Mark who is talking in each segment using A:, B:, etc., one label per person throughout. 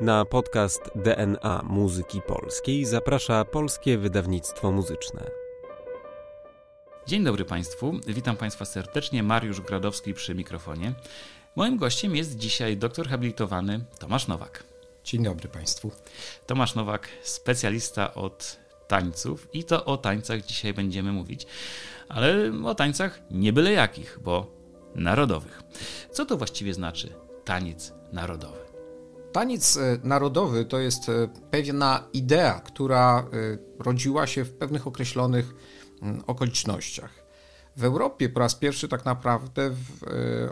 A: Na podcast DNA Muzyki Polskiej zaprasza Polskie Wydawnictwo Muzyczne.
B: Dzień dobry Państwu, witam Państwa serdecznie. Mariusz Gradowski przy mikrofonie. Moim gościem jest dzisiaj doktor habilitowany Tomasz Nowak.
C: Dzień dobry Państwu.
B: Tomasz Nowak, specjalista od tańców i to o tańcach dzisiaj będziemy mówić, ale o tańcach nie byle jakich, bo narodowych. Co to właściwie znaczy taniec narodowy?
C: Taniec e, narodowy to jest e, pewna idea, która e, rodziła się w pewnych określonych mm, okolicznościach. W Europie po raz pierwszy tak naprawdę w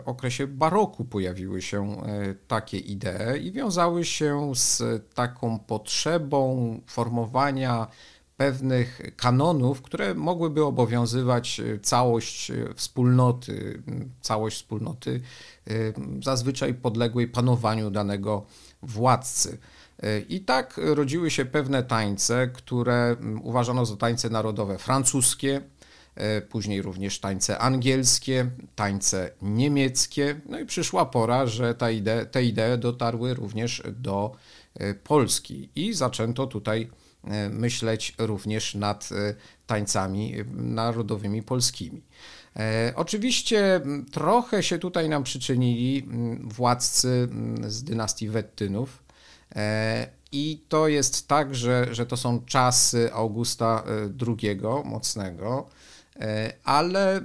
C: okresie baroku pojawiły się takie idee i wiązały się z taką potrzebą formowania pewnych kanonów, które mogłyby obowiązywać całość wspólnoty, całość wspólnoty zazwyczaj podległej panowaniu danego władcy. I tak rodziły się pewne tańce, które uważano za tańce narodowe francuskie, później również tańce angielskie, tańce niemieckie. No i przyszła pora, że ta idee, te idee dotarły również do Polski i zaczęto tutaj myśleć również nad tańcami narodowymi polskimi. E, oczywiście trochę się tutaj nam przyczynili władcy z dynastii Wettynów. E, I to jest tak, że, że to są czasy Augusta II e, Mocnego, ale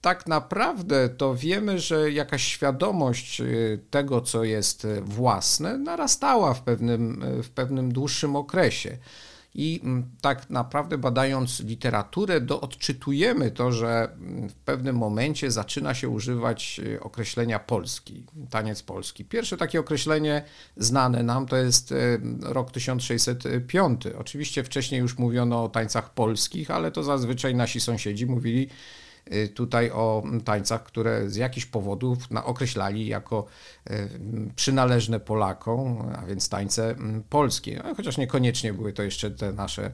C: tak naprawdę to wiemy, że jakaś świadomość tego, co jest własne, narastała w pewnym, w pewnym dłuższym okresie. I mm, tak naprawdę badając literaturę, do odczytujemy to, że mm, w pewnym momencie zaczyna się używać y, określenia polski, taniec polski. Pierwsze takie określenie znane nam to jest y, rok 1605. Oczywiście wcześniej już mówiono o tańcach polskich, ale to zazwyczaj nasi sąsiedzi mówili tutaj o tańcach, które z jakichś powodów określali jako y, przynależne Polakom, a więc tańce polskie, chociaż niekoniecznie były to jeszcze te nasze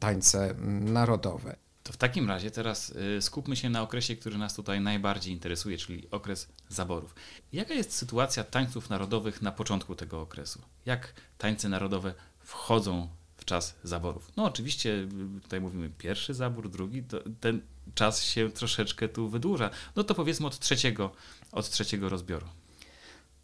C: tańce narodowe.
B: To w takim razie teraz y, skupmy się na okresie, który nas tutaj najbardziej interesuje, czyli okres zaborów. Jaka jest sytuacja tańców narodowych na początku tego okresu? Jak tańce narodowe wchodzą w czas zaborów? No oczywiście tutaj mówimy pierwszy zabór, drugi, ten czas się troszeczkę tu wydłuża. No to powiedzmy od trzeciego, od trzeciego rozbioru.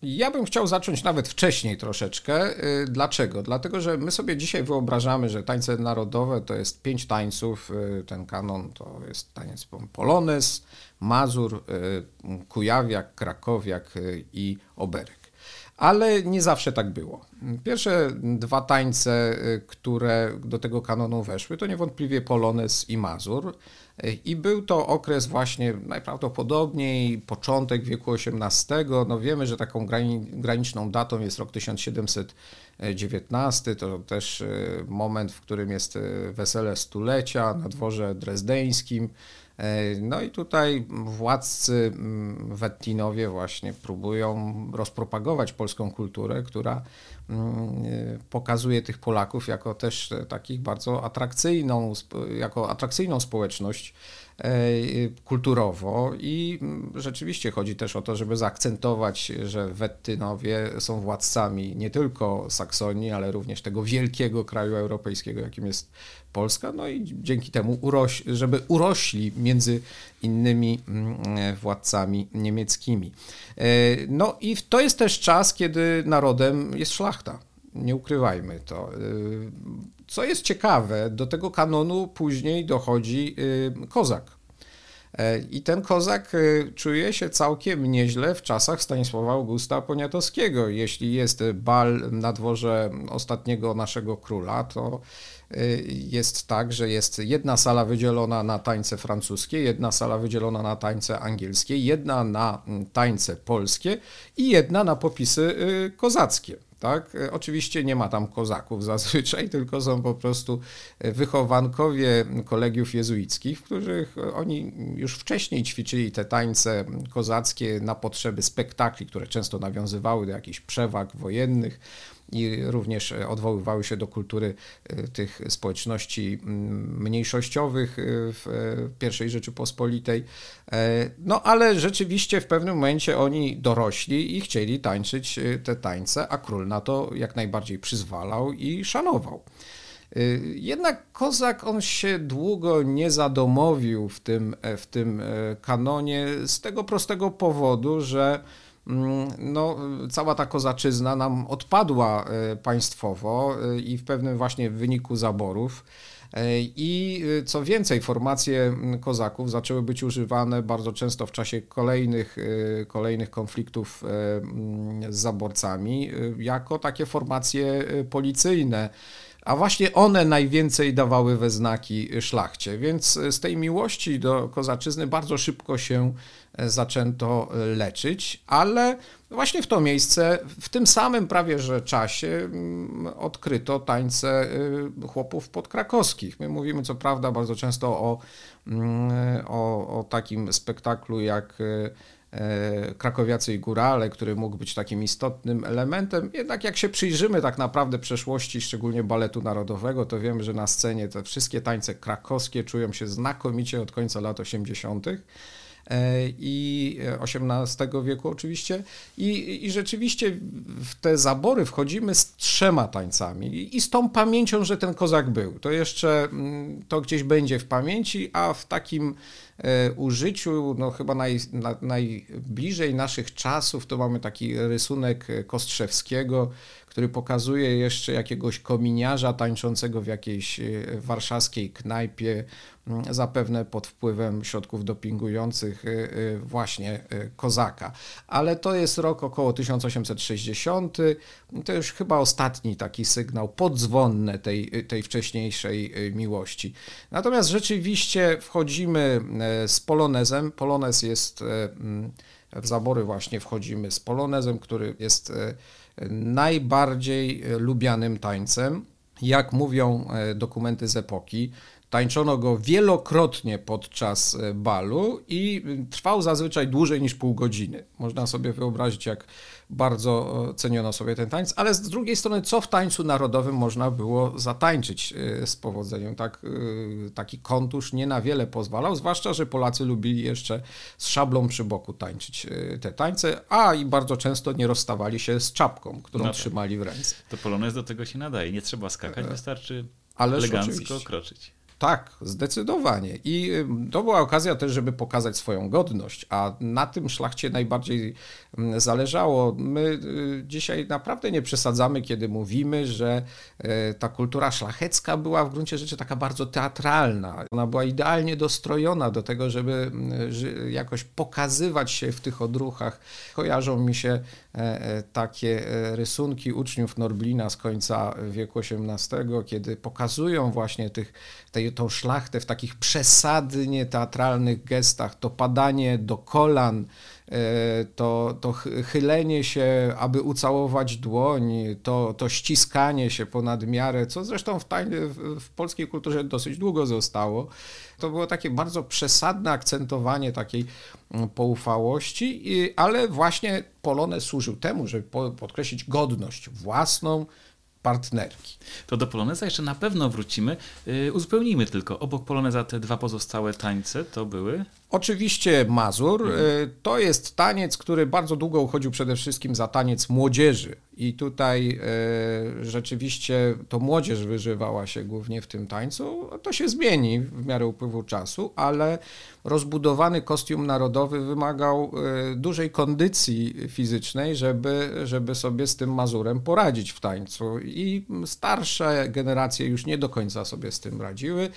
C: Ja bym chciał zacząć nawet wcześniej troszeczkę. Y, dlaczego? Dlatego, że my sobie dzisiaj wyobrażamy, że tańce narodowe to jest pięć tańców. Y, ten kanon to jest taniec polonez, mazur, y, kujawiak, krakowiak i oberek. Ale nie zawsze tak było. Pierwsze dwa tańce, które do tego kanonu weszły, to niewątpliwie polonez i mazur. I był to okres właśnie najprawdopodobniej początek wieku XVIII. No wiemy, że taką graniczną datą jest rok 1719. To też e, moment, w którym jest wesele stulecia na dworze drezdeńskim. E, no i tutaj władcy mm, Wettinowie właśnie próbują rozpropagować polską kulturę, która mm, pokazuje tych Polaków jako też takich bardzo atrakcyjną, jako atrakcyjną społeczność kulturowo i rzeczywiście chodzi też o to, żeby zaakcentować, że Wettynowie są władcami nie tylko Saksonii, ale również tego wielkiego kraju europejskiego, jakim jest Polska, no i dzięki temu, uroś, żeby urośli między innymi mm, władcami niemieckimi. E, no i to jest też czas, kiedy narodem jest szlachta. Nie ukrywajmy to. E, co jest ciekawe, do tego kanonu później dochodzi e, kozak. I ten kozak czuje się całkiem nieźle w czasach Stanisława Augusta Poniatowskiego. Jeśli jest bal na dworze ostatniego naszego króla, to Y, jest tak, że jest jedna sala wydzielona na tańce francuskie, jedna sala wydzielona na tańce angielskie, jedna na mm, tańce polskie i jedna na popisy y, kozackie. Tak? Y, oczywiście nie ma tam kozaków zazwyczaj, tylko są po prostu wychowankowie kolegiów jezuickich, w których oni już wcześniej ćwiczyli te tańce kozackie na potrzeby spektakli, które często nawiązywały do jakichś przewag wojennych i również odwoływały się do kultury tych społeczności mniejszościowych w I Rzeczypospolitej. No ale rzeczywiście w pewnym momencie oni dorośli i chcieli tańczyć te tańce, a król na to jak najbardziej przyzwalał i szanował. Y, jednak Kozak on się długo nie zadomowił w tym, e, w tym e, kanonie z tego prostego powodu, że mm, no, cała ta kozaczyzna nam odpadła e, państwowo i w pewnym właśnie wyniku zaborów. I co więcej, formacje kozaków zaczęły być używane bardzo często w czasie kolejnych, kolejnych konfliktów z zaborcami jako takie formacje policyjne. A właśnie one najwięcej dawały we znaki szlachcie, więc z tej miłości do kozaczyzny bardzo szybko się e, zaczęto e, leczyć, ale właśnie w to miejsce, w tym samym prawie że czasie mm, odkryto tańce e, chłopów podkrakowskich. My mówimy co prawda bardzo często o, mm, o, o takim spektaklu jak E, krakowiacy i górale, który mógł być takim istotnym elementem. Jednak jak się przyjrzymy tak naprawdę przeszłości, szczególnie baletu narodowego, to wiemy, że na scenie te wszystkie tańce krakowskie czują się znakomicie od końca lat 80 e, i XVIII wieku oczywiście. I, I rzeczywiście w te zabory wchodzimy z trzema tańcami i z tą pamięcią, że ten kozak był. To jeszcze mm, to gdzieś będzie w pamięci, a w takim E, użyciu, no chyba naj, na, najbliżej naszych czasów to mamy taki rysunek Kostrzewskiego, który pokazuje jeszcze jakiegoś kominiarza tańczącego w jakiejś e, warszawskiej knajpie, mm, zapewne pod wpływem środków dopingujących e, właśnie kozaka. Ale to jest rok około 1860, to już chyba ostatni taki sygnał podzwonny tej, tej wcześniejszej miłości. Natomiast rzeczywiście wchodzimy z polonezem. Polonez jest mm, w zabory właśnie wchodzimy z polonezem, który jest najbardziej lubianym tańcem. Jak mówią e, dokumenty z epoki, tańczono go wielokrotnie podczas e, balu i trwał zazwyczaj dłużej niż pół godziny. Można sobie wyobrazić, jak bardzo e, ceniono sobie ten tańc, ale z drugiej strony, co w tańcu narodowym można było zatańczyć e, z powodzeniem? Tak, taki kontusz nie na wiele pozwalał, zwłaszcza, że Polacy lubili jeszcze z szablą przy boku tańczyć te tańce, a i bardzo często nie rozstawali się z czapką, którą no tak. trzymali w ręce.
B: To polonez do tego się nadaje, nie trzeba skakać, wystarczy Ależ elegancko oczywiście. kroczyć.
C: Tak, zdecydowanie. I to była okazja też, żeby pokazać swoją godność, a na tym szlachcie najbardziej zależało. My y, dzisiaj naprawdę nie przesadzamy, kiedy mówimy, że e, ta kultura szlachecka była w gruncie rzeczy taka bardzo teatralna. Ona była idealnie dostrojona do tego, żeby jakoś pokazywać się w tych odruchach. Kojarzą mi się takie rysunki uczniów Norblina z końca wieku XVIII, kiedy pokazują właśnie tych, tej, tą szlachtę w takich przesadnie teatralnych gestach, to padanie do kolan, E, to, to chylenie się, aby ucałować dłoń, to, to ściskanie się ponad miarę, co zresztą w, w polskiej kulturze dosyć długo zostało. To było takie bardzo przesadne akcentowanie takiej mm, poufałości, ale właśnie Polonez służył temu, żeby podkreślić godność własną, partnerki.
B: To do Poloneza jeszcze na pewno wrócimy. Yy, uzupełnijmy tylko, obok Poloneza te dwa pozostałe tańce to były?
C: Oczywiście Mazur. Mhm. Y, to jest taniec, który bardzo długo uchodził przede wszystkim za taniec młodzieży. I tutaj y, rzeczywiście to młodzież wyżywała się głównie w tym tańcu. To się zmieni w miarę upływu czasu, ale rozbudowany kostium narodowy wymagał y, dużej kondycji fizycznej, żeby, żeby sobie z tym Mazurem poradzić w tańcu. I starsze generacje już nie do końca sobie z tym radziły.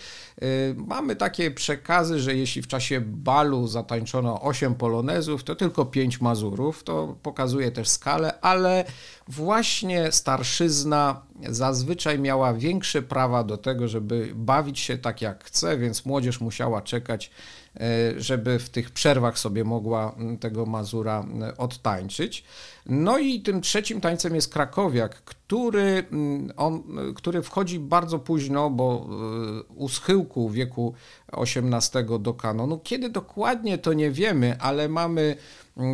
C: Mamy takie przekazy, że jeśli w czasie balu zatańczono 8 polonezów, to tylko 5 mazurów. To pokazuje też skalę, ale właśnie starszyzna zazwyczaj miała większe prawa do tego, żeby bawić się tak jak chce, więc młodzież musiała czekać, e, żeby w tych przerwach sobie mogła tego mazura odtańczyć. No i tym trzecim tańcem jest krakowiak, który, on, który wchodzi bardzo późno, bo e, u schyłku wieku XVIII do kanonu. Kiedy dokładnie to nie wiemy, ale mamy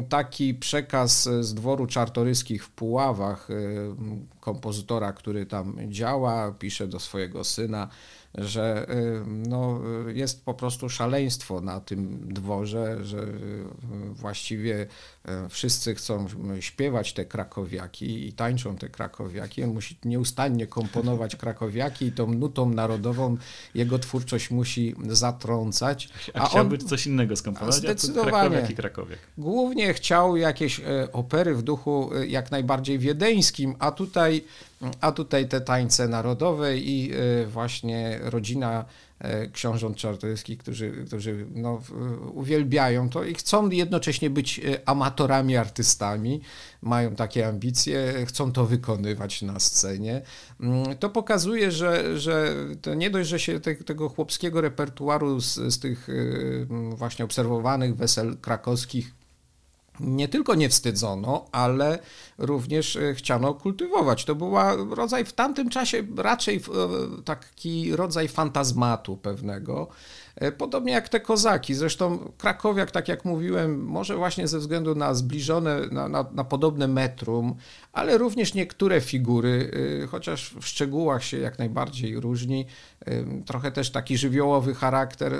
C: taki przekaz z dworu czartoryskich w Puławach, kompozytora, który tam działa, pisze do swojego syna, że y, no, jest po prostu szaleństwo na tym dworze, że y, właściwie y, wszyscy chcą śpiewać te krakowiaki i tańczą te krakowiaki. On musi nieustannie komponować krakowiaki i tą nutą narodową jego twórczość musi zatrącać.
B: A, a chciałby on, coś innego skomponować, zdecydowanie. krakowiak i krakowiak.
C: Głównie chciał jakieś opery w duchu jak najbardziej wiedeńskim, a tutaj a tutaj te tańce narodowe i e, właśnie rodzina e, książąt czartoryskich, którzy, którzy no, uwielbiają to i chcą jednocześnie być e, amatorami, artystami, mają takie ambicje, chcą to wykonywać na scenie. Mm, to pokazuje, że, że to nie dość, że się te, tego chłopskiego repertuaru z, z tych właśnie obserwowanych wesel krakowskich nie tylko nie wstydzono, ale również e, chciano kultywować. To była rodzaj w tamtym czasie raczej e, taki rodzaj fantazmatu pewnego. E, podobnie jak te kozaki. Zresztą Krakowiak, tak jak mówiłem, może właśnie ze względu na zbliżone, na, na, na podobne metrum, ale również niektóre figury, chociaż w szczegółach się jak najbardziej różni, trochę też taki żywiołowy charakter.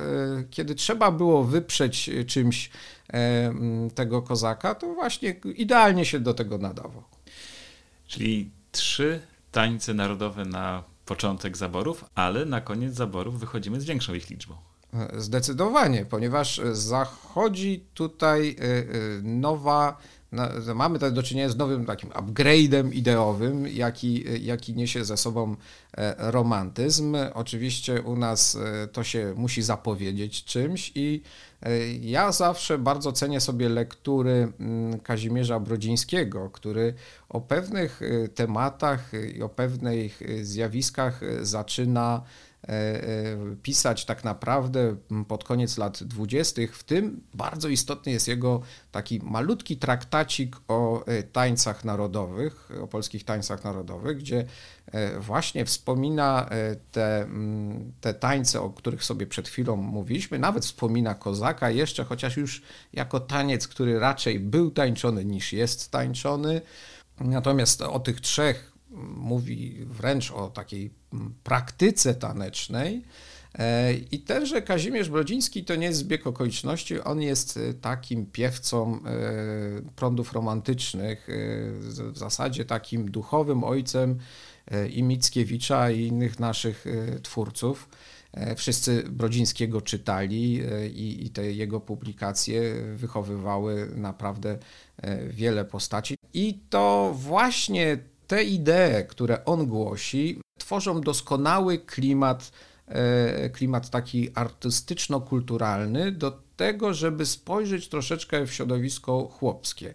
C: Kiedy trzeba było wyprzeć czymś tego kozaka, to właśnie idealnie się do tego nadawał.
B: Czyli trzy tańce narodowe na początek zaborów, ale na koniec zaborów wychodzimy z większą ich liczbą.
C: Zdecydowanie, ponieważ zachodzi tutaj y, nowa no, mamy do czynienia z nowym takim upgrade'em ideowym, jaki, jaki niesie ze sobą e, romantyzm. Oczywiście u nas e, to się musi zapowiedzieć czymś i e, ja zawsze bardzo cenię sobie lektury mm, Kazimierza Brodzińskiego, który o pewnych tematach i o pewnych zjawiskach zaczyna pisać tak naprawdę pod koniec lat dwudziestych. W tym bardzo istotny jest jego taki malutki traktacik o e, tańcach narodowych, o polskich tańcach narodowych, gdzie właśnie wspomina te, te tańce, o których sobie przed chwilą mówiliśmy, nawet wspomina kozaka jeszcze, chociaż już jako taniec, który raczej był tańczony niż jest tańczony. Natomiast o tych trzech mówi wręcz o takiej praktyce tanecznej. E, I tenże Kazimierz Brodziński to nie jest zbieg okoliczności, on jest e, takim piewcą e, prądów romantycznych, w zasadzie takim duchowym ojcem i Mickiewicza i innych naszych twórców. Wszyscy Brodzińskiego czytali i, i te jego publikacje wychowywały naprawdę wiele postaci. I to właśnie te idee, które on głosi, tworzą doskonały klimat, e, klimat taki artystyczno-kulturalny do tego, żeby spojrzeć troszeczkę w środowisko chłopskie.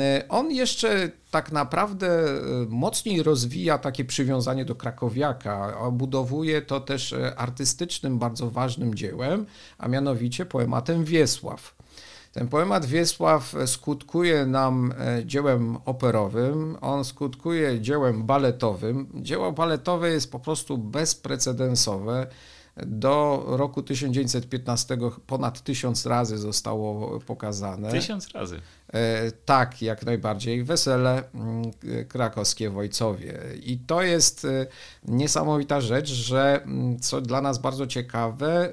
C: E, on jeszcze tak naprawdę e, mocniej rozwija takie przywiązanie do krakowiaka, obudowuje to też artystycznym, bardzo ważnym dziełem, a mianowicie poematem Wiesław. Ten poemat Wiesław skutkuje nam e, dziełem operowym, on skutkuje dziełem baletowym. Dzieło baletowe jest po prostu bezprecedensowe. Do roku 1915 ponad tysiąc razy zostało pokazane.
B: Tysiąc razy.
C: E, tak, jak najbardziej. Wesele mm, krakowskie w Ojcowie. I to jest e, niesamowita rzecz, że mm, co dla nas bardzo ciekawe,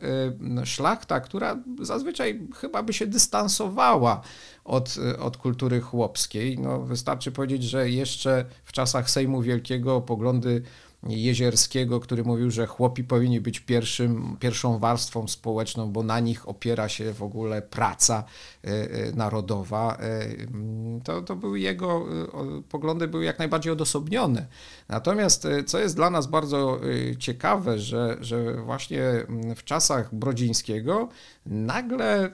C: e, szlachta, która zazwyczaj chyba by się dystansowała od, od kultury chłopskiej. No, wystarczy powiedzieć, że jeszcze w czasach Sejmu Wielkiego poglądy Jezierskiego, który mówił, że chłopi powinni być pierwszym, pierwszą warstwą społeczną, bo na nich opiera się w ogóle praca narodowa. E, to, to były jego poglądy były jak najbardziej odosobnione. Natomiast co jest dla nas bardzo ciekawe, że, że właśnie w czasach Brodzińskiego nagle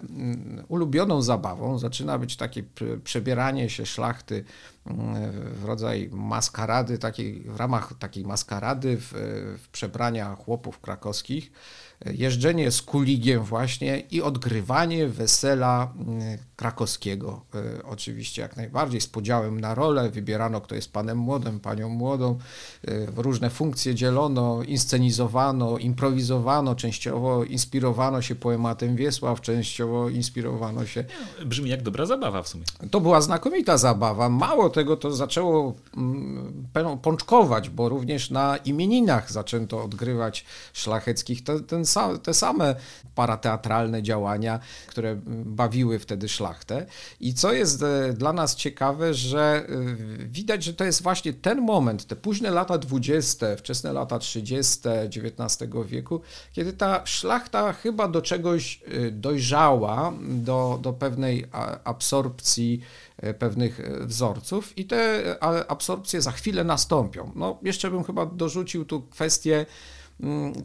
C: ulubioną zabawą zaczyna być takie przebieranie się szlachty w rodzaj maskarady, takiej, w ramach takiej maskarady w, w przebrania chłopów krakowskich jeżdżenie z kuligiem właśnie i odgrywanie wesela mm, krakowskiego. E, oczywiście jak najbardziej z podziałem na rolę, wybierano kto jest panem młodym, panią młodą, e, różne funkcje dzielono, inscenizowano, improwizowano, częściowo inspirowano się poematem Wiesław, częściowo inspirowano się...
B: Brzmi jak dobra zabawa w sumie.
C: To była znakomita zabawa. Mało tego, to zaczęło mm, pączkować, bo również na imieninach zaczęto odgrywać szlacheckich ten, ten te same parateatralne działania, które bawiły wtedy szlachtę. I co jest e, dla nas ciekawe, że e, widać, że to jest właśnie ten moment, te późne lata 20., wczesne lata 30. XIX wieku, kiedy ta szlachta chyba do czegoś e, dojrzała, do, do pewnej absorpcji pewnych wzorców i te absorpcje za chwilę nastąpią. No, jeszcze bym chyba dorzucił tu kwestię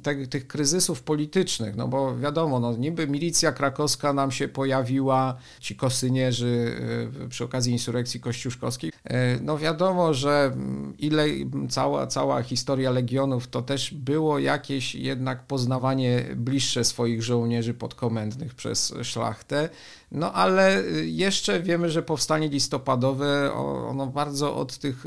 C: te, tych kryzysów politycznych, no bo wiadomo, no niby milicja krakowska nam się pojawiła, ci kosynierzy y, przy okazji insurrekcji kościuszkowskiej, y, no wiadomo, że mm, ile cała, cała historia legionów to też było jakieś jednak poznawanie bliższe swoich żołnierzy podkomendnych przez szlachtę, no ale y, jeszcze wiemy, że powstanie listopadowe, ono bardzo od, tych,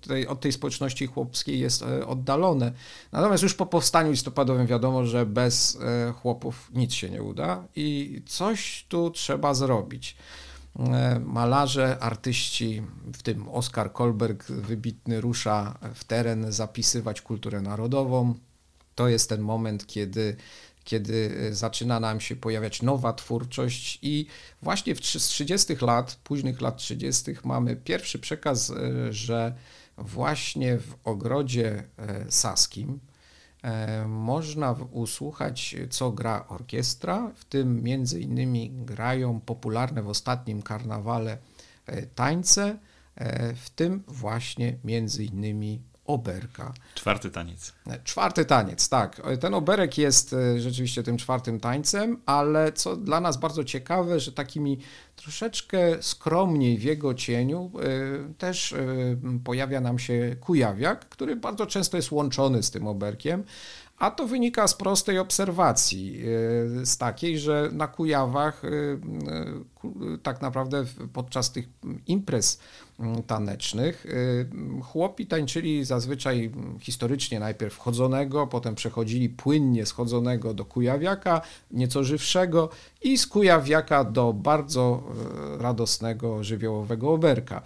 C: tej, od tej społeczności chłopskiej jest oddalone. Natomiast już po powstaniu listopadowym wiadomo, że bez chłopów nic się nie uda i coś tu trzeba zrobić. Malarze, artyści, w tym Oskar Kolberg wybitny rusza w teren zapisywać kulturę narodową. To jest ten moment, kiedy kiedy e, zaczyna nam się pojawiać nowa twórczość i właśnie w, z 30 lat, późnych lat 30 mamy pierwszy przekaz, że właśnie w ogrodzie saskim E, można usłuchać, co gra orkiestra, w tym między innymi grają popularne w ostatnim karnawale e, tańce, e, w tym właśnie między innymi oberka.
B: Czwarty taniec.
C: Czwarty taniec, tak. Ten oberek jest rzeczywiście tym czwartym tańcem, ale co dla nas bardzo ciekawe, że takimi troszeczkę skromniej w jego cieniu też pojawia nam się kujawiak, który bardzo często jest łączony z tym oberkiem. A to wynika z prostej obserwacji, e, z takiej, że na Kujawach e, e, tak naprawdę podczas tych imprez tanecznych chłopi tańczyli zazwyczaj historycznie najpierw chodzonego, potem przechodzili płynnie schodzonego do kujawiaka, nieco żywszego i z kujawiaka do bardzo radosnego, żywiołowego oberka.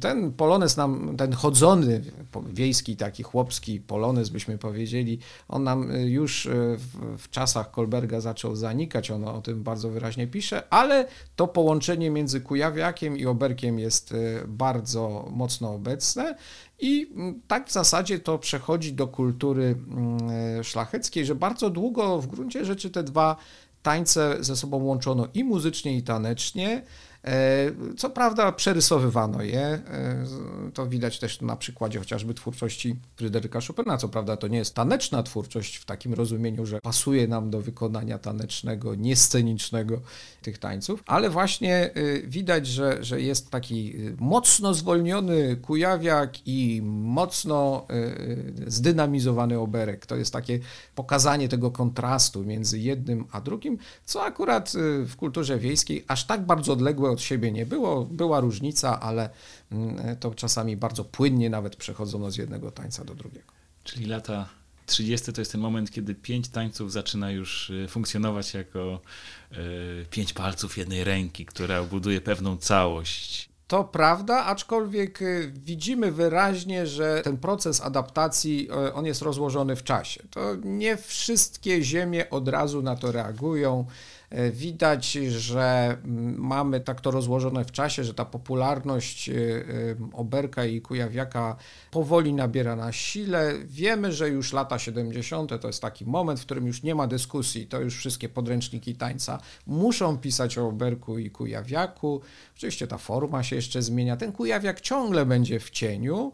C: Ten polonez nam, ten chodzony, wiejski, taki chłopski polonez, byśmy powiedzieli, on nam y, już y, w, w, czasach Kolberga zaczął zanikać, on o tym bardzo wyraźnie pisze, ale to połączenie między Kujawiakiem i Oberkiem jest y, bardzo mocno obecne i mm, tak w zasadzie to przechodzi do kultury mm, szlacheckiej, że bardzo długo w gruncie rzeczy te dwa tańce ze sobą łączono i muzycznie, i tanecznie. E, co prawda przerysowywano je, e, to widać też na przykładzie chociażby twórczości Fryderyka Chopina. Co prawda to nie jest taneczna twórczość w takim rozumieniu, że pasuje nam do wykonania tanecznego, niescenicznego tych tańców, ale właśnie e, widać, że, że jest taki mocno zwolniony kujawiak i mocno zdynamizowany oberek. To jest takie pokazanie tego kontrastu między jednym a drugim, co akurat w kulturze wiejskiej aż tak bardzo odległe od siebie nie było. Była różnica, ale mm, to czasami bardzo płynnie nawet przechodzono z jednego tańca do drugiego.
B: Czyli lata 30 to jest ten moment, kiedy pięć tańców zaczyna już y, funkcjonować jako y, pięć palców jednej ręki, która buduje pewną całość.
C: To prawda, aczkolwiek y, widzimy wyraźnie, że ten proces adaptacji on jest rozłożony w czasie. To nie wszystkie ziemie od razu na to reagują. E, widać, że mm, mamy tak to rozłożone w czasie, że ta popularność e, e, Oberka i Kujawiaka powoli nabiera na sile. Wiemy, że już lata 70. to jest taki moment, w którym już nie ma dyskusji, to już wszystkie podręczniki tańca muszą pisać o Oberku i Kujawiaku. Oczywiście ta forma się jeszcze zmienia. Ten Kujawiak ciągle będzie w cieniu,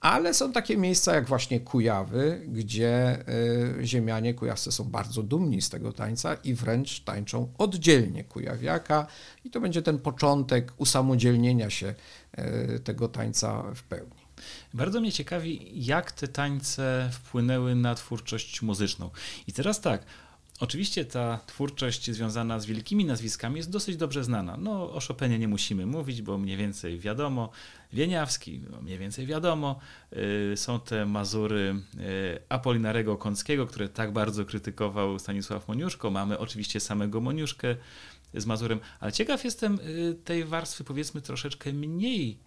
C: ale są takie miejsca jak właśnie Kujawy, gdzie y, ziemianie kujawscy są bardzo dumni z tego tańca i wręcz tańczą oddzielnie kujawiaka i to będzie ten początek usamodzielnienia się tego tańca w pełni.
B: Bardzo mnie ciekawi, jak te tańce wpłynęły na twórczość muzyczną. I teraz tak, Oczywiście ta twórczość związana z wielkimi nazwiskami jest dosyć dobrze znana. No, o Chopinie nie musimy mówić, bo mniej więcej wiadomo. Wieniawski, no, mniej więcej wiadomo. Y, są te mazury y, Apolinarego Kąckiego, które tak bardzo krytykował Stanisław Moniuszko. Mamy oczywiście samego Moniuszkę z Mazurem, ale ciekaw jestem y, tej warstwy powiedzmy troszeczkę mniej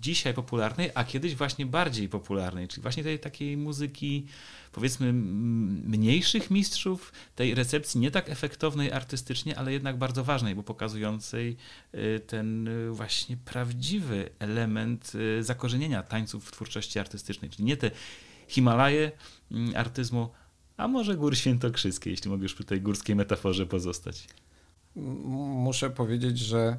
B: dzisiaj popularnej, a kiedyś właśnie bardziej popularnej, czyli właśnie tej takiej muzyki powiedzmy mniejszych mistrzów, tej recepcji nie tak efektownej artystycznie, ale jednak bardzo ważnej, bo pokazującej y, ten y, właśnie prawdziwy element y, zakorzenienia tańców w twórczości artystycznej, czyli nie te Himalaje mm, artyzmu, a może gór świętokrzyskie, jeśli mogę już przy tej górskiej metaforze pozostać.
C: Muszę powiedzieć, że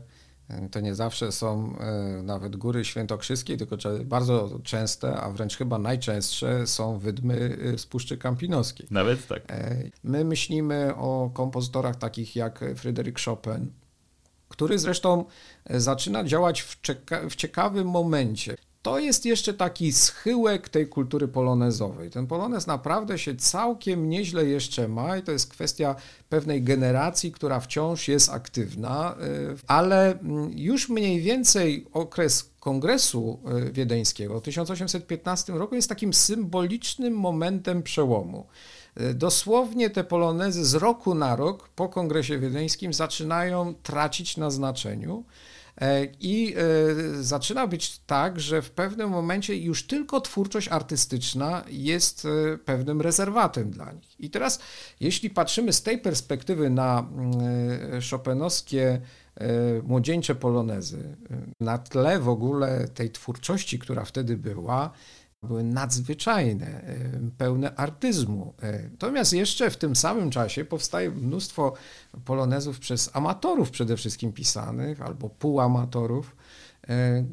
C: to nie zawsze są e, nawet góry świętokrzyskie, tylko bardzo częste, a wręcz chyba najczęstsze są wydmy e, z Puszczy Kampinoskiej.
B: Nawet tak.
C: E, my myślimy o kompozytorach takich jak Fryderyk Chopin, który zresztą zaczyna działać w ciekawym momencie to jest jeszcze taki schyłek tej kultury polonezowej. Ten polonez naprawdę się całkiem nieźle jeszcze ma i to jest kwestia pewnej generacji, która wciąż jest aktywna, y, ale mm, już mniej więcej okres Kongresu y, Wiedeńskiego w 1815 roku jest takim symbolicznym momentem przełomu. Y, dosłownie te polonezy z roku na rok po Kongresie Wiedeńskim zaczynają tracić na znaczeniu. E, I e, zaczyna być tak, że w pewnym momencie już tylko twórczość artystyczna jest e, pewnym rezerwatem dla nich. I teraz, jeśli patrzymy z tej perspektywy na mm, Chopinowskie młodzieńcze polonezy, na tle w ogóle tej twórczości, która wtedy była, były nadzwyczajne, e, pełne artyzmu. E, natomiast jeszcze w tym samym czasie powstaje mnóstwo polonezów przez amatorów przede wszystkim pisanych, albo półamatorów, e,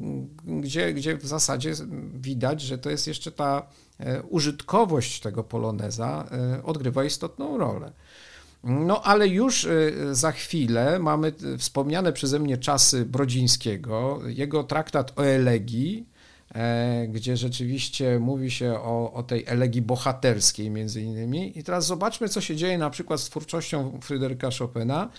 C: gdzie, gdzie w zasadzie widać, że to jest jeszcze ta użytkowość tego poloneza odgrywa istotną rolę. No ale już za chwilę mamy wspomniane przeze mnie czasy Brodzińskiego, jego traktat o elegii, gdzie rzeczywiście mówi się o, o tej elegii bohaterskiej między innymi. I teraz zobaczmy, co się dzieje na przykład z twórczością Fryderyka Chopina.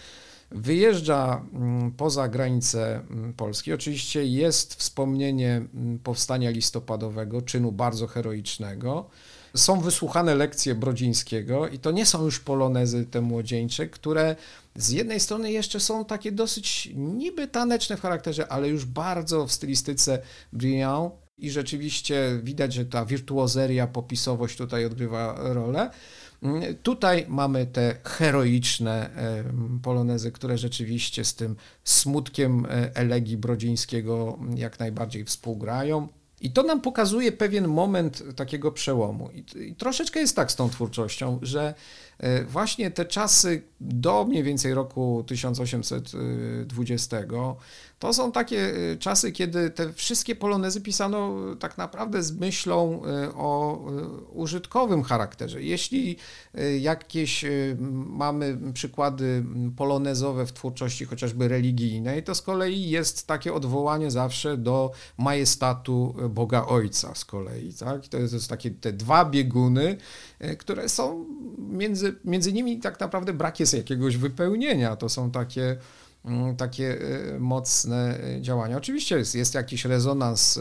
C: Wyjeżdża mm, poza granice mm, Polski. Oczywiście jest wspomnienie mm, powstania listopadowego, czynu bardzo heroicznego. Są wysłuchane lekcje Brodzińskiego i to nie są już polonezy te młodzieńcze, które z jednej strony jeszcze są takie dosyć niby taneczne w charakterze, ale już bardzo w stylistyce Briand, i rzeczywiście widać, że ta wirtuozeria, popisowość tutaj odgrywa rolę. Tutaj mamy te heroiczne polonezy, które rzeczywiście z tym smutkiem e, elegii Brodzińskiego jak najbardziej współgrają. I to nam pokazuje pewien moment takiego przełomu. I, I, troszeczkę jest tak z tą twórczością, że właśnie te czasy do mniej więcej roku 1820 to są takie y, czasy, kiedy te wszystkie polonezy pisano y, tak naprawdę z myślą o użytkowym charakterze. Jeśli jakieś mamy przykłady polonezowe w twórczości chociażby religijnej, to z kolei jest takie odwołanie zawsze do majestatu Boga Ojca z kolei. Tak? To jest takie te dwa bieguny, które są między, między nimi tak naprawdę brak jest jakiegoś wypełnienia. To są takie takie y, mocne y, działania. Oczywiście jest, jest jakiś rezonans y,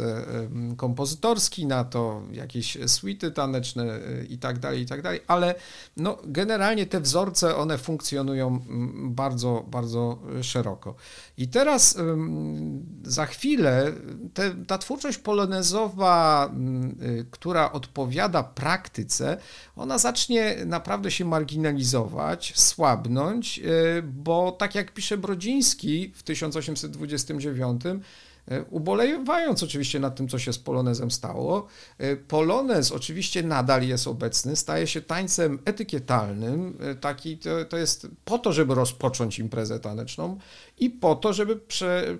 C: kompozytorski na to, jakieś suity taneczne i tak dalej, i tak dalej, ale no, generalnie te wzorce, one funkcjonują mm, bardzo, bardzo szeroko. I teraz za chwilę te, ta twórczość polonezowa, mm, która odpowiada praktyce, ona zacznie naprawdę się marginalizować, słabnąć, bo tak jak pisze Brodzin, Chiński w 1829 E, ubolewając oczywiście nad tym, co się z polonezem stało. E, polonez oczywiście nadal jest obecny, staje się tańcem etykietalnym, e, taki to, to jest po to, żeby rozpocząć imprezę taneczną i po to, żeby prze,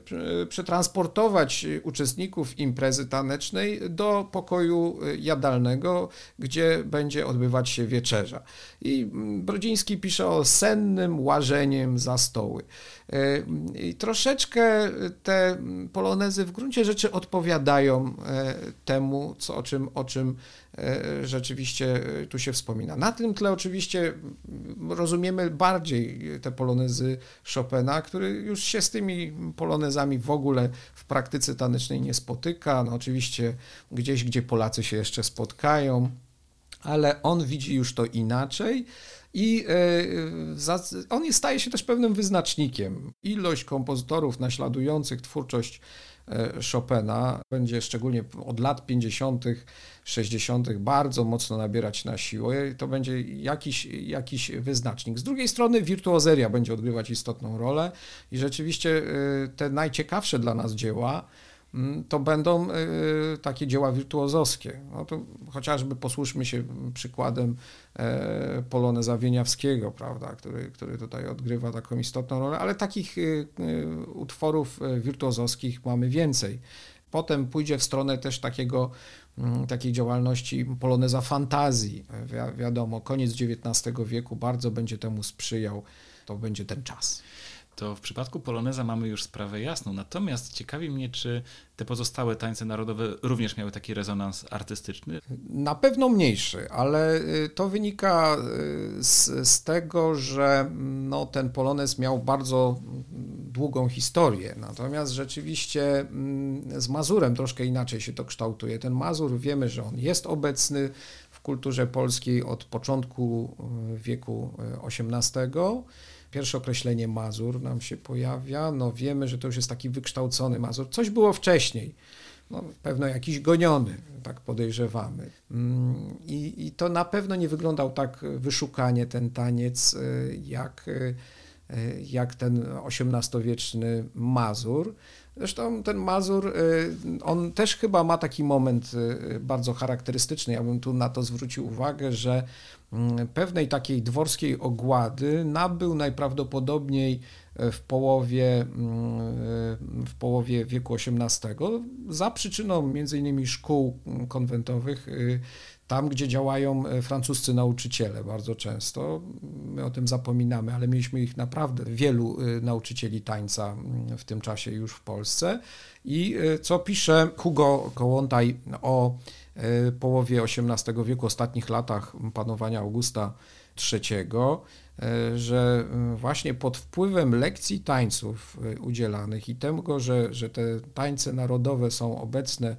C: przetransportować uczestników imprezy tanecznej do pokoju jadalnego, gdzie będzie odbywać się wieczerza. I Brodziński pisze o sennym łażeniem za stoły. I troszeczkę te polonez polonezy w gruncie rzeczy odpowiadają temu, co, o, czym, o czym rzeczywiście tu się wspomina. Na tym tle oczywiście rozumiemy bardziej te polonezy Chopina, który już się z tymi polonezami w ogóle w praktyce tanecznej nie spotyka. No oczywiście gdzieś, gdzie Polacy się jeszcze spotkają, ale on widzi już to inaczej. I e, on staje się też pewnym wyznacznikiem. Ilość kompozytorów naśladujących twórczość e, Chopina będzie szczególnie od lat 50., 60. bardzo mocno nabierać na siłę. To będzie jakiś, jakiś wyznacznik. Z drugiej strony wirtuozeria będzie odgrywać istotną rolę i rzeczywiście e, te najciekawsze dla nas dzieła to będą y, takie dzieła wirtuozowskie. No to chociażby posłuszmy się przykładem e, Poloneza Wieniawskiego, prawda, który, który tutaj odgrywa taką istotną rolę, ale takich y, y, utworów e, wirtuozowskich mamy więcej. Potem pójdzie w stronę też takiego, mm, takiej działalności poloneza fantazji. Wi wiadomo, koniec XIX wieku bardzo będzie temu sprzyjał. To będzie ten czas
B: to w przypadku Poloneza mamy już sprawę jasną. Natomiast ciekawi mnie, czy te pozostałe tańce narodowe również miały taki rezonans artystyczny?
C: Na pewno mniejszy, ale y, to wynika y, z, z tego, że no, ten Polonez miał bardzo długą historię. Natomiast rzeczywiście mm, z Mazurem troszkę inaczej się to kształtuje. Ten Mazur wiemy, że on jest obecny w kulturze polskiej od początku y, wieku XVIII pierwsze określenie Mazur nam się pojawia, no wiemy, że to już jest taki wykształcony Mazur. Coś było wcześniej, no, pewno jakiś goniony, tak podejrzewamy. Mm, I, I to na pewno nie wyglądał tak wyszukanie ten taniec, y, jak, y, jak ten XVIII-wieczny Mazur. Zresztą ten Mazur, y, on też chyba ma taki moment bardzo charakterystyczny. Ja bym tu na to zwrócił uwagę, że Mm, pewnej takiej dworskiej ogłady nabył najprawdopodobniej e, w połowie, mm, w połowie wieku XVIII za przyczyną między innymi szkół konwentowych y, tam, gdzie działają e, francuscy nauczyciele bardzo często. My o tym zapominamy, ale mieliśmy ich naprawdę wielu y, nauczycieli tańca w tym czasie już w Polsce. I co pisze Hugo Kołątaj o E, połowie XVIII wieku, ostatnich latach panowania Augusta III, e, że e, właśnie pod wpływem lekcji tańców udzielanych i tego, że, że te tańce narodowe są obecne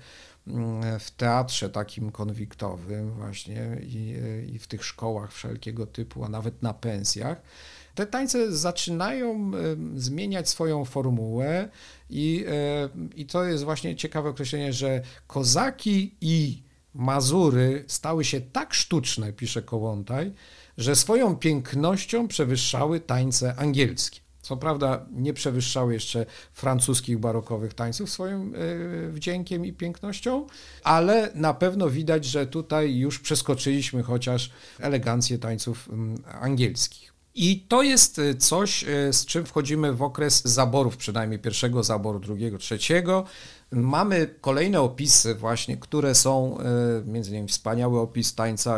C: w teatrze takim konwiktowym właśnie i, i w tych szkołach wszelkiego typu, a nawet na pensjach, te tańce zaczynają zmieniać swoją formułę i, i to jest właśnie ciekawe określenie, że kozaki i Mazury stały się tak sztuczne, pisze Kołątaj, że swoją pięknością przewyższały tańce angielskie. Co prawda nie przewyższały jeszcze francuskich barokowych tańców swoim e, wdziękiem i pięknością, ale na pewno widać, że tutaj już przeskoczyliśmy chociaż elegancję tańców angielskich. I to jest e, coś, e, z czym wchodzimy w okres zaborów, przynajmniej pierwszego zaboru, drugiego, trzeciego, Mamy kolejne opisy właśnie, które są, między innymi wspaniały opis tańca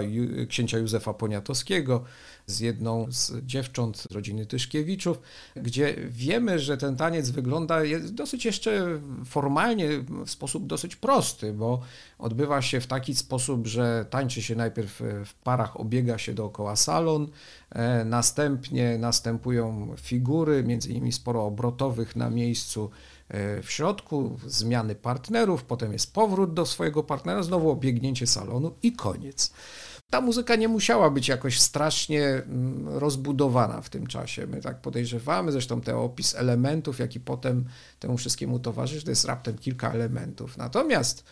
C: księcia Józefa Poniatowskiego z jedną z dziewcząt z rodziny Tyszkiewiczów, gdzie wiemy, że ten taniec wygląda dosyć jeszcze formalnie w sposób dosyć prosty, bo odbywa się w taki sposób, że tańczy się najpierw w parach, obiega się dookoła salon, e, następnie następują figury, między innymi sporo obrotowych na miejscu, E, w środku, zmiany partnerów, potem jest powrót do swojego partnera, znowu obiegnięcie salonu i koniec. Ta muzyka nie musiała być jakoś strasznie mm, rozbudowana w tym czasie. My tak podejrzewamy, zresztą ten opis elementów, jaki potem temu wszystkiemu towarzyszy, to jest raptem kilka elementów. Natomiast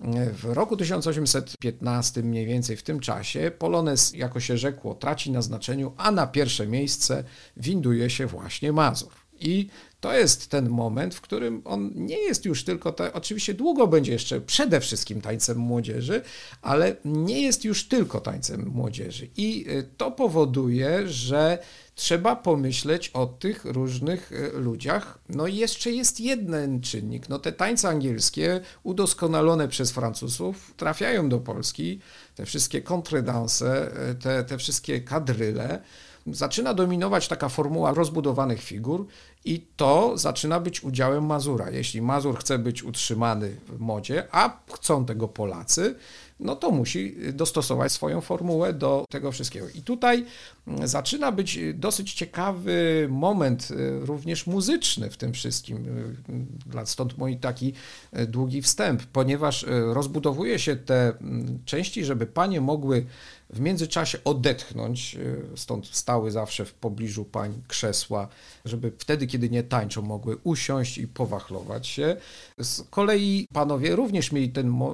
C: e, w roku 1815, mniej więcej w tym czasie, Polonez, jako się rzekło, traci na znaczeniu, a na pierwsze miejsce winduje się właśnie Mazur. I to jest ten moment, w którym on nie jest już tylko, oczywiście długo będzie jeszcze przede wszystkim tańcem młodzieży, ale nie jest już tylko tańcem młodzieży. I y, to powoduje, że trzeba pomyśleć o tych różnych y, ludziach. No i jeszcze jest jeden czynnik. No te tańce angielskie udoskonalone przez Francuzów trafiają do Polski, te wszystkie kontredanse, y, te, te wszystkie kadryle zaczyna dominować taka formuła rozbudowanych figur i to zaczyna być udziałem Mazura. Jeśli Mazur chce być utrzymany w modzie, a chcą tego Polacy, no to musi dostosować swoją formułę do tego wszystkiego. I tutaj mm, zaczyna być dosyć ciekawy moment y, również muzyczny w tym wszystkim. Y, stąd mój taki y, długi wstęp, ponieważ rozbudowuje się te mm, części, żeby panie mogły w międzyczasie odetchnąć, y, stąd stały zawsze w pobliżu pań krzesła, żeby wtedy, kiedy nie tańczą, mogły usiąść i powachlować się. Z kolei panowie również mieli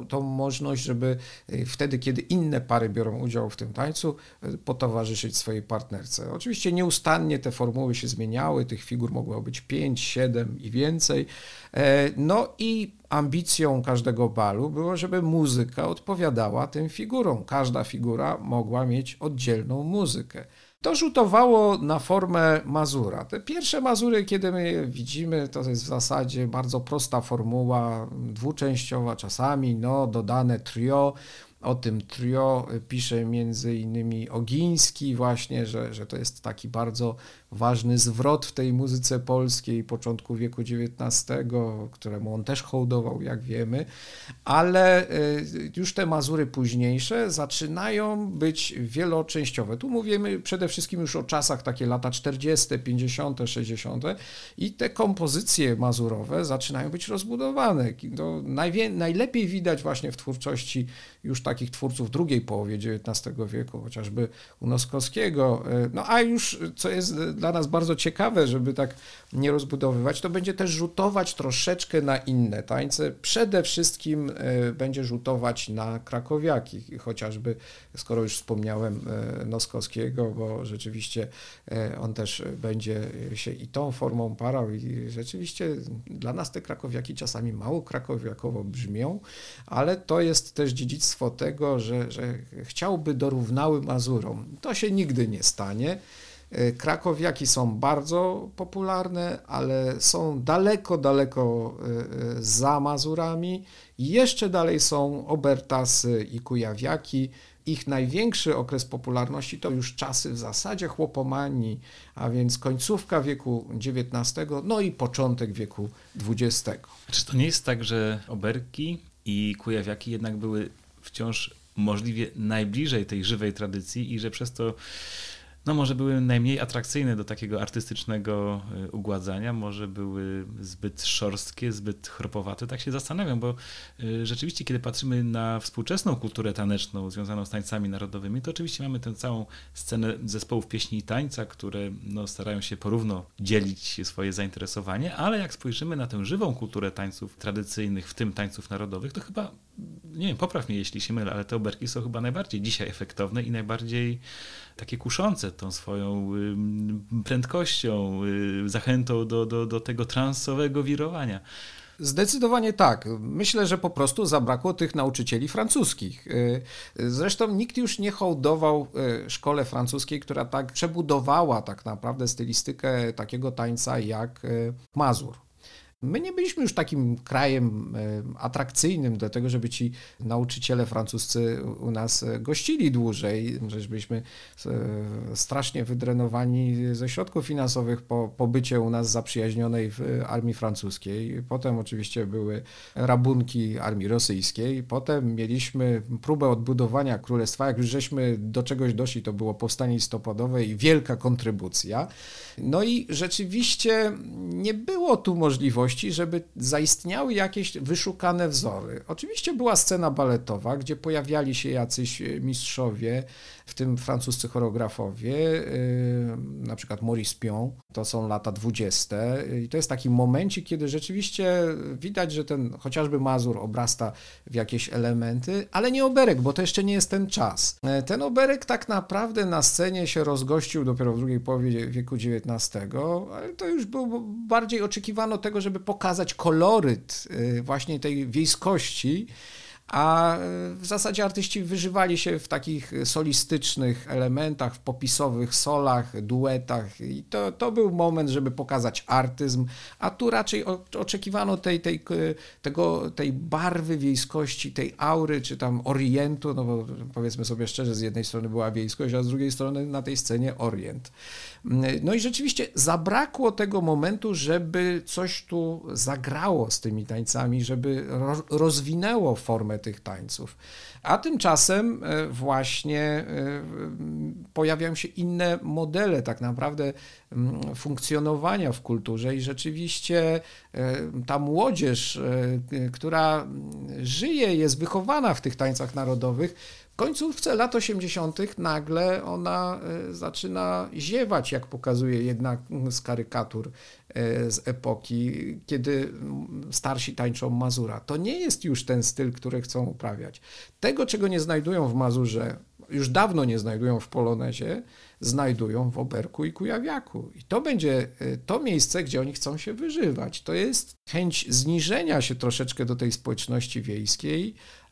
C: tą możliwość, żeby y, wtedy, kiedy inne pary biorą udział w tym tańcu, y, potowarzyszyć swojej partnerce. Oczywiście nieustannie te formuły się zmieniały, tych figur mogło być 5, 7 i więcej. E, no i ambicją każdego balu było, żeby muzyka odpowiadała tym figurom. Każda figura mogła mieć oddzielną muzykę. To rzutowało na formę mazura. Te pierwsze mazury, kiedy my je widzimy, to jest w zasadzie bardzo prosta formuła, dwuczęściowa czasami, no, dodane trio, o tym trio pisze między innymi Ogiński właśnie, że, że to jest taki bardzo ważny zwrot w tej muzyce polskiej początku wieku XIX, któremu on też hołdował, jak wiemy, ale y, już te Mazury późniejsze zaczynają być wieloczęściowe. Tu mówimy przede wszystkim już o czasach takie lata 40., 50., 60. i te kompozycje mazurowe zaczynają być rozbudowane. To najlepiej widać właśnie w twórczości już takich twórców drugiej połowie XIX wieku, chociażby u Noskowskiego. Y, no a już, co jest dla nas bardzo ciekawe, żeby tak nie rozbudowywać, to będzie też rzutować troszeczkę na inne tańce. Przede wszystkim e, będzie rzutować na krakowiaki, chociażby, skoro już wspomniałem e, Noskowskiego, bo rzeczywiście e, on też będzie się i tą formą parał i rzeczywiście dla nas te krakowiaki czasami mało krakowiakowo brzmią, ale to jest też dziedzictwo tego, że, że chciałby dorównały Mazurom. To się nigdy nie stanie. E, krakowiaki są bardzo popularne, ale są daleko, daleko e, e, za Mazurami. Jeszcze dalej są Obertasy i Kujawiaki. Ich największy okres popularności to już czasy w zasadzie chłopomanii, a więc końcówka wieku XIX, no i początek wieku XX.
B: Czy to nie jest tak, że oberki i kujawiaki jednak były wciąż możliwie najbliżej tej żywej tradycji i że przez to no może były najmniej atrakcyjne do takiego artystycznego y, ugładzania, może były zbyt szorstkie, zbyt chropowate. Tak się zastanawiam, bo y, rzeczywiście, kiedy patrzymy na współczesną kulturę taneczną związaną z tańcami narodowymi, to oczywiście mamy tę całą scenę zespołów pieśni i tańca, które no, starają się porówno dzielić swoje zainteresowanie, ale jak spojrzymy na tę żywą kulturę tańców tradycyjnych, w tym tańców narodowych, to chyba, nie wiem, popraw mnie jeśli się mylę, ale te oberki są chyba najbardziej dzisiaj efektowne i najbardziej takie kuszące tą swoją prędkością, y, zachętą do, do, do tego transowego wirowania.
C: Zdecydowanie tak. Myślę, że po prostu zabrakło tych nauczycieli francuskich. Y, zresztą nikt już nie hołdował y, szkole francuskiej, która tak przebudowała tak naprawdę stylistykę takiego tańca jak Mazur. My nie byliśmy już takim krajem e, atrakcyjnym do tego, żeby ci nauczyciele francuscy u nas e, gościli dłużej, że byliśmy e, strasznie wydrenowani ze środków finansowych po pobycie u nas zaprzyjaźnionej w armii francuskiej. Potem oczywiście były rabunki armii rosyjskiej. Potem mieliśmy próbę odbudowania królestwa. Jak już żeśmy do czegoś doszli, to było powstanie listopadowe i wielka kontrybucja. No i rzeczywiście nie było tu możliwości możliwości, żeby zaistniały jakieś wyszukane wzory. Oczywiście była scena baletowa, gdzie pojawiali się jacyś mistrzowie, w tym francuscy choreografowie, y, na przykład Maurice Pion, to są lata 20. I to jest taki momencik, kiedy rzeczywiście widać, że ten chociażby Mazur obrasta w jakieś elementy, ale nie oberek, bo to jeszcze nie jest ten czas. E, ten oberek tak naprawdę na scenie się rozgościł dopiero w drugiej połowie wieku XIX, ale to już było bardziej oczekiwano tego, żeby pokazać koloryt y, właśnie tej wiejskości, a w zasadzie artyści wyżywali się w takich solistycznych elementach, w popisowych solach, duetach i to, to był moment, żeby pokazać artyzm, a tu raczej oczekiwano tej, tej, tego, tej barwy wiejskości, tej aury, czy tam orientu, no bo powiedzmy sobie szczerze, z jednej strony była wiejskość, a z drugiej strony na tej scenie orient. No i rzeczywiście zabrakło tego momentu, żeby coś tu zagrało z tymi tańcami, żeby rozwinęło formę tych tańców. A tymczasem e, właśnie e, pojawiają się inne modele tak naprawdę funkcjonowania w kulturze i rzeczywiście e, ta młodzież, która żyje, jest wychowana w tych tańcach narodowych, końcówce lat 80. nagle ona e, zaczyna ziewać, jak pokazuje jedna z karykatur e, z epoki, kiedy starsi tańczą Mazura. To nie jest już ten styl, który chcą uprawiać. Tego, czego nie znajdują w Mazurze, już dawno nie znajdują w Polonezie, znajdują w Oberku i Kujawiaku. I to będzie y, to miejsce, gdzie oni chcą się wyżywać. To jest chęć zniżenia się troszeczkę do tej społeczności wiejskiej, e,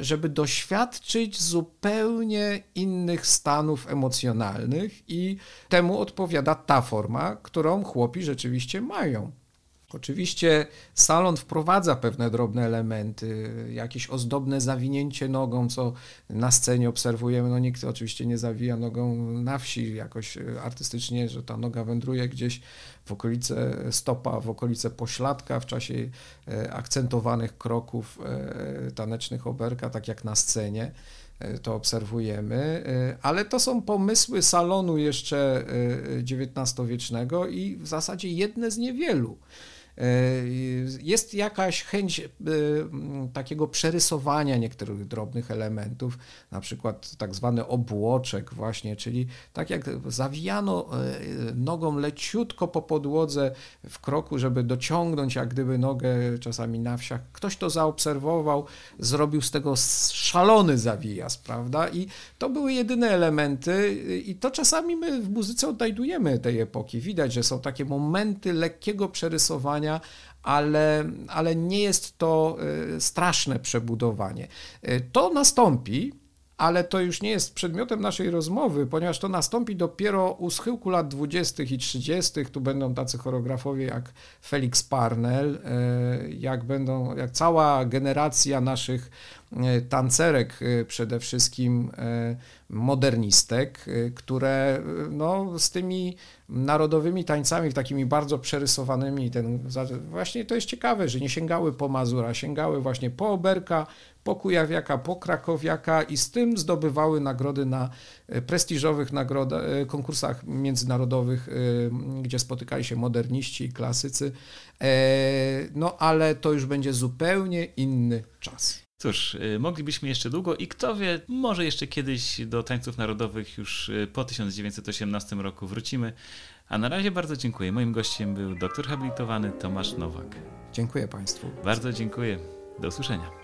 C: żeby doświadczyć zupełnie innych stanów emocjonalnych i temu odpowiada ta forma, którą chłopi rzeczywiście mają. Oczywiście salon wprowadza pewne drobne elementy, jakieś ozdobne zawinięcie nogą, co na scenie obserwujemy. No nikt oczywiście nie zawija nogą na wsi jakoś artystycznie, że ta noga wędruje gdzieś w okolice stopa, w okolice pośladka w czasie e, akcentowanych kroków e, tanecznych oberka, tak jak na scenie e, to obserwujemy, ale to są pomysły salonu jeszcze XIX-wiecznego i w zasadzie jedne z niewielu. E, jest jakaś chęć e, takiego przerysowania niektórych drobnych elementów, na przykład tak zwany obłoczek właśnie, czyli tak jak zawijano e, nogą leciutko po podłodze w kroku, żeby dociągnąć jak gdyby nogę czasami na wsiach. Ktoś to zaobserwował, zrobił z tego szalony zawijas, prawda? I to były jedyne elementy i to czasami my w muzyce odnajdujemy tej epoki. Widać, że są takie momenty lekkiego przerysowania ale, ale nie jest to y, straszne przebudowanie. Y, to nastąpi, ale to już nie jest przedmiotem naszej rozmowy, ponieważ to nastąpi dopiero u schyłku lat 20. i 30. Tu będą tacy choreografowie jak Felix Parnell, y, jak będą, jak cała generacja naszych tancerek przede wszystkim modernistek, które no, z tymi narodowymi tańcami, takimi bardzo przerysowanymi. Ten, właśnie to jest ciekawe, że nie sięgały po Mazura, sięgały właśnie po Oberka, po Kujawiaka, po Krakowiaka i z tym zdobywały nagrody na e, prestiżowych nagroda, e, konkursach międzynarodowych, e, gdzie spotykali się moderniści i klasycy. No ale to już będzie zupełnie inny czas.
B: Cóż, moglibyśmy jeszcze długo i kto wie, może jeszcze kiedyś do tańców narodowych już po 1918 roku wrócimy. A na razie bardzo dziękuję. Moim gościem był doktor habilitowany Tomasz Nowak.
C: Dziękuję Państwu.
B: Bardzo dziękuję. Do usłyszenia.